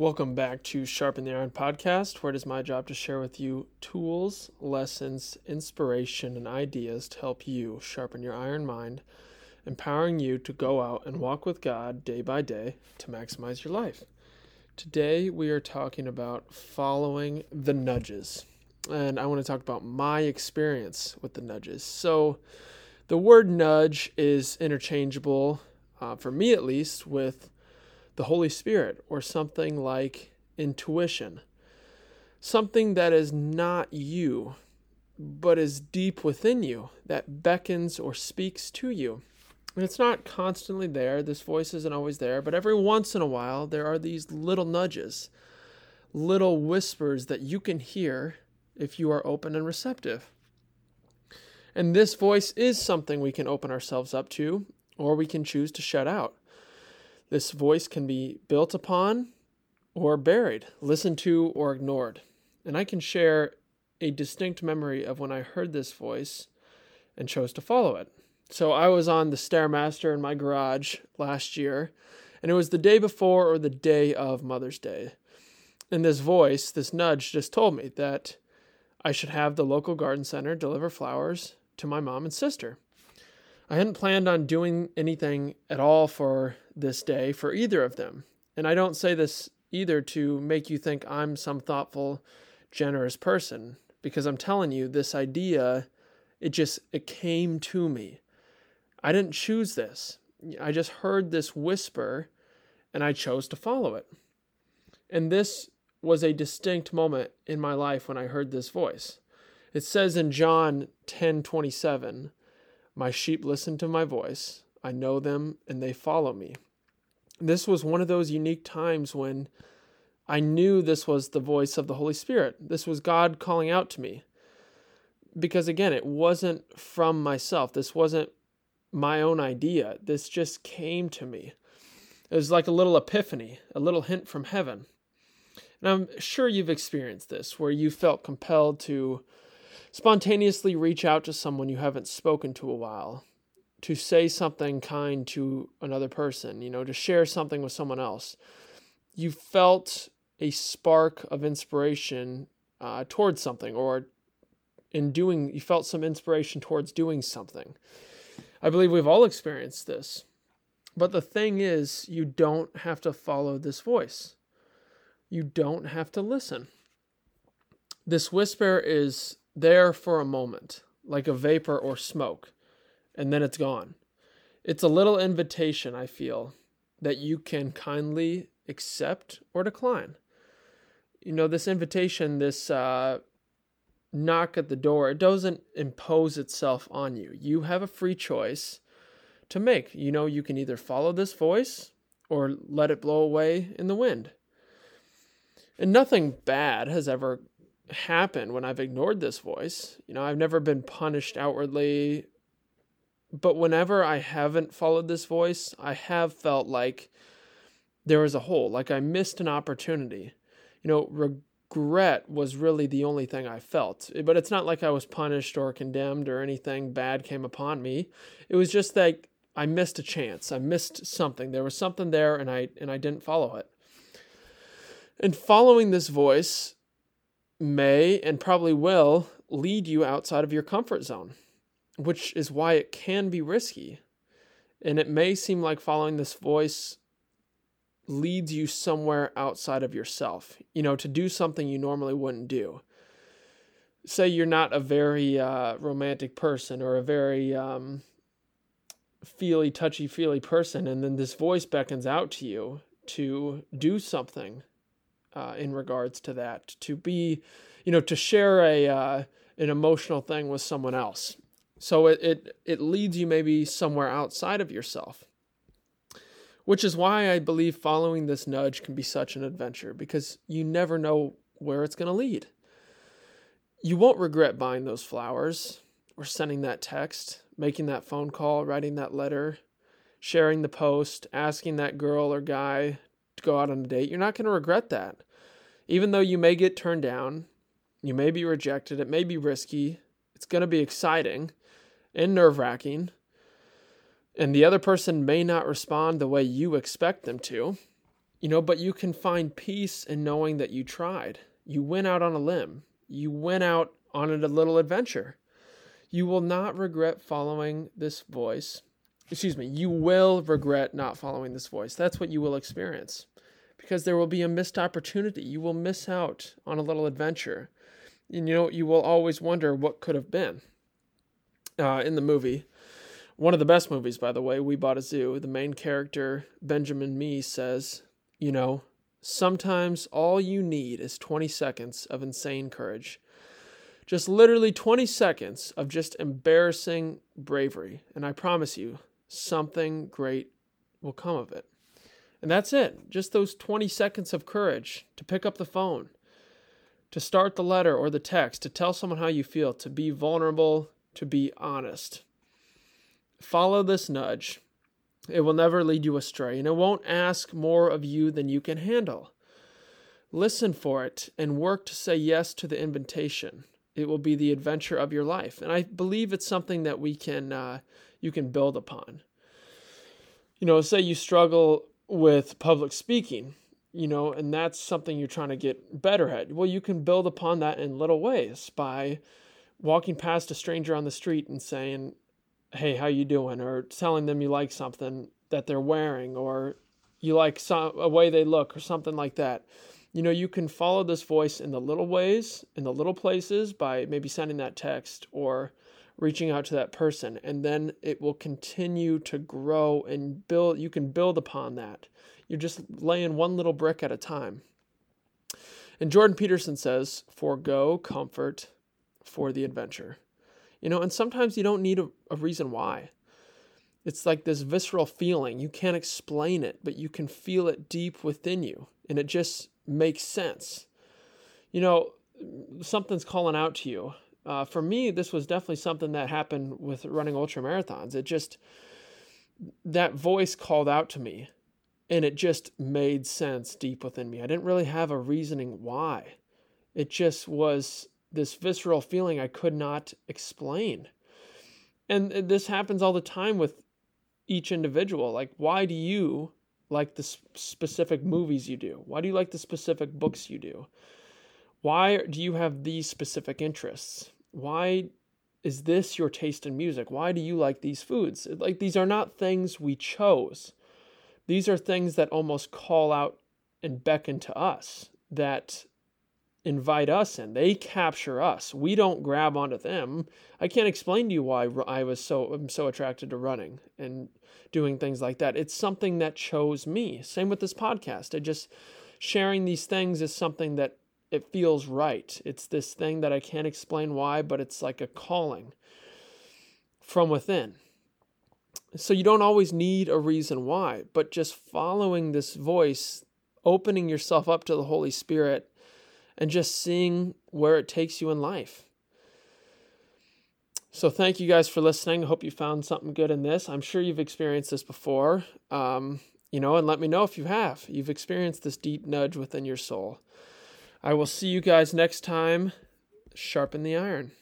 Welcome back to Sharpen the Iron podcast, where it is my job to share with you tools, lessons, inspiration, and ideas to help you sharpen your iron mind, empowering you to go out and walk with God day by day to maximize your life. Today, we are talking about following the nudges, and I want to talk about my experience with the nudges. So, the word nudge is interchangeable, uh, for me at least, with the Holy Spirit or something like intuition. Something that is not you, but is deep within you, that beckons or speaks to you. And it's not constantly there, this voice isn't always there, but every once in a while there are these little nudges, little whispers that you can hear if you are open and receptive. And this voice is something we can open ourselves up to, or we can choose to shut out. This voice can be built upon or buried, listened to or ignored. And I can share a distinct memory of when I heard this voice and chose to follow it. So I was on the Stairmaster in my garage last year, and it was the day before or the day of Mother's Day. And this voice, this nudge, just told me that I should have the local garden center deliver flowers to my mom and sister. I hadn't planned on doing anything at all for this day for either of them. And I don't say this either to make you think I'm some thoughtful, generous person, because I'm telling you this idea, it just it came to me. I didn't choose this. I just heard this whisper and I chose to follow it. And this was a distinct moment in my life when I heard this voice. It says in John 10:27, my sheep listen to my voice. I know them and they follow me. This was one of those unique times when I knew this was the voice of the Holy Spirit. This was God calling out to me. Because again, it wasn't from myself. This wasn't my own idea. This just came to me. It was like a little epiphany, a little hint from heaven. And I'm sure you've experienced this, where you felt compelled to spontaneously reach out to someone you haven't spoken to a while, to say something kind to another person, you know, to share something with someone else. You felt a spark of inspiration uh, towards something, or in doing, you felt some inspiration towards doing something. I believe we've all experienced this. But the thing is, you don't have to follow this voice. You don't have to listen. This whisper is there for a moment, like a vapor or smoke, and then it's gone. It's a little invitation, I feel, that you can kindly accept or decline. You know, this invitation, this uh, knock at the door, it doesn't impose itself on you. You have a free choice to make. You know, you can either follow this voice or let it blow away in the wind. And nothing bad has ever happened when I've ignored this voice. You know, I've never been punished outwardly, but whenever I haven't followed this voice, I have felt like there was a hole, like I missed an opportunity. You know, regret was really the only thing I felt. But it's not like I was punished or condemned or anything bad came upon me. It was just that I missed a chance. I missed something. There was something there and I and I didn't follow it. And following this voice may and probably will lead you outside of your comfort zone, which is why it can be risky. And it may seem like following this voice leads you somewhere outside of yourself, you know, to do something you normally wouldn't do. Say you're not a very uh, romantic person or a very um, feely, touchy feely person, and then this voice beckons out to you to do something uh, in regards to that to be you know to share a uh, an emotional thing with someone else. So it, it it leads you maybe somewhere outside of yourself which is why i believe following this nudge can be such an adventure because you never know where it's going to lead. You won't regret buying those flowers or sending that text making that phone call writing that letter sharing the post asking that girl or guy to go out on a date, you're not going to regret that. Even though you may get turned down, you may be rejected, it may be risky, it's going to be exciting and nerve wracking, and the other person may not respond the way you expect them to. You know, but you can find peace in knowing that you tried. You went out on a limb. You went out on a little adventure. You will not regret following this voice. Excuse me, you will regret not following this voice. That's what you will experience because there will be a missed opportunity. You will miss out on a little adventure. And you know, you will always wonder what could have been. Uh, in the movie, one of the best movies, by the way, We Bought a Zoo, the main character, Benjamin Mee, says, You know, sometimes all you need is 20 seconds of insane courage. Just literally 20 seconds of just embarrassing bravery. And I promise you, something great will come of it. And that's it. Just those 20 seconds of courage to pick up the phone, to start the letter or the text, to tell someone how you feel, to be vulnerable, to be honest. Follow this nudge. It will never lead you astray, and it won't ask more of you than you can handle. Listen for it and work to say yes to the invitation. It will be the adventure of your life, and I believe it's something that we can uh, you can build upon. You know, say you struggle with public speaking, you know, and that's something you're trying to get better at. Well, you can build upon that in little ways by walking past a stranger on the street and saying, "Hey, how you doing?" or telling them you like something that they're wearing or you like some, a way they look or something like that. You know, you can follow this voice in the little ways, in the little places by maybe sending that text or reaching out to that person and then it will continue to grow and build you can build upon that. You're just laying one little brick at a time. And Jordan Peterson says, forego comfort for the adventure. You know, and sometimes you don't need a, a reason why. It's like this visceral feeling. You can't explain it, but you can feel it deep within you, and it just makes sense. You know, something's calling out to you. Uh, for me, this was definitely something that happened with running ultra marathons. It just, that voice called out to me, and it just made sense deep within me. I didn't really have a reasoning why. It just was this visceral feeling I could not explain. And this happens all the time with each individual. Like, why do you like the specific movies you do? Why do you like the specific books you do? Why do you have these specific interests? Why is this your taste in music? Why do you like these foods? Like, these are not things we chose. These are things that almost call out and beckon to us that invite us in. They capture us. We don't grab onto them. I can't explain to you why I was so I'm so attracted to running and doing things like that. It's something that chose me. Same with this podcast. I just sharing these things is something that it feels right. It's this thing that I can't explain why, but it's like a calling from within. So you don't always need a reason why, but just following this voice, opening yourself up to the Holy Spirit and just seeing where it takes you in life. So, thank you guys for listening. I hope you found something good in this. I'm sure you've experienced this before, um, you know, and let me know if you have. You've experienced this deep nudge within your soul. I will see you guys next time. Sharpen the iron.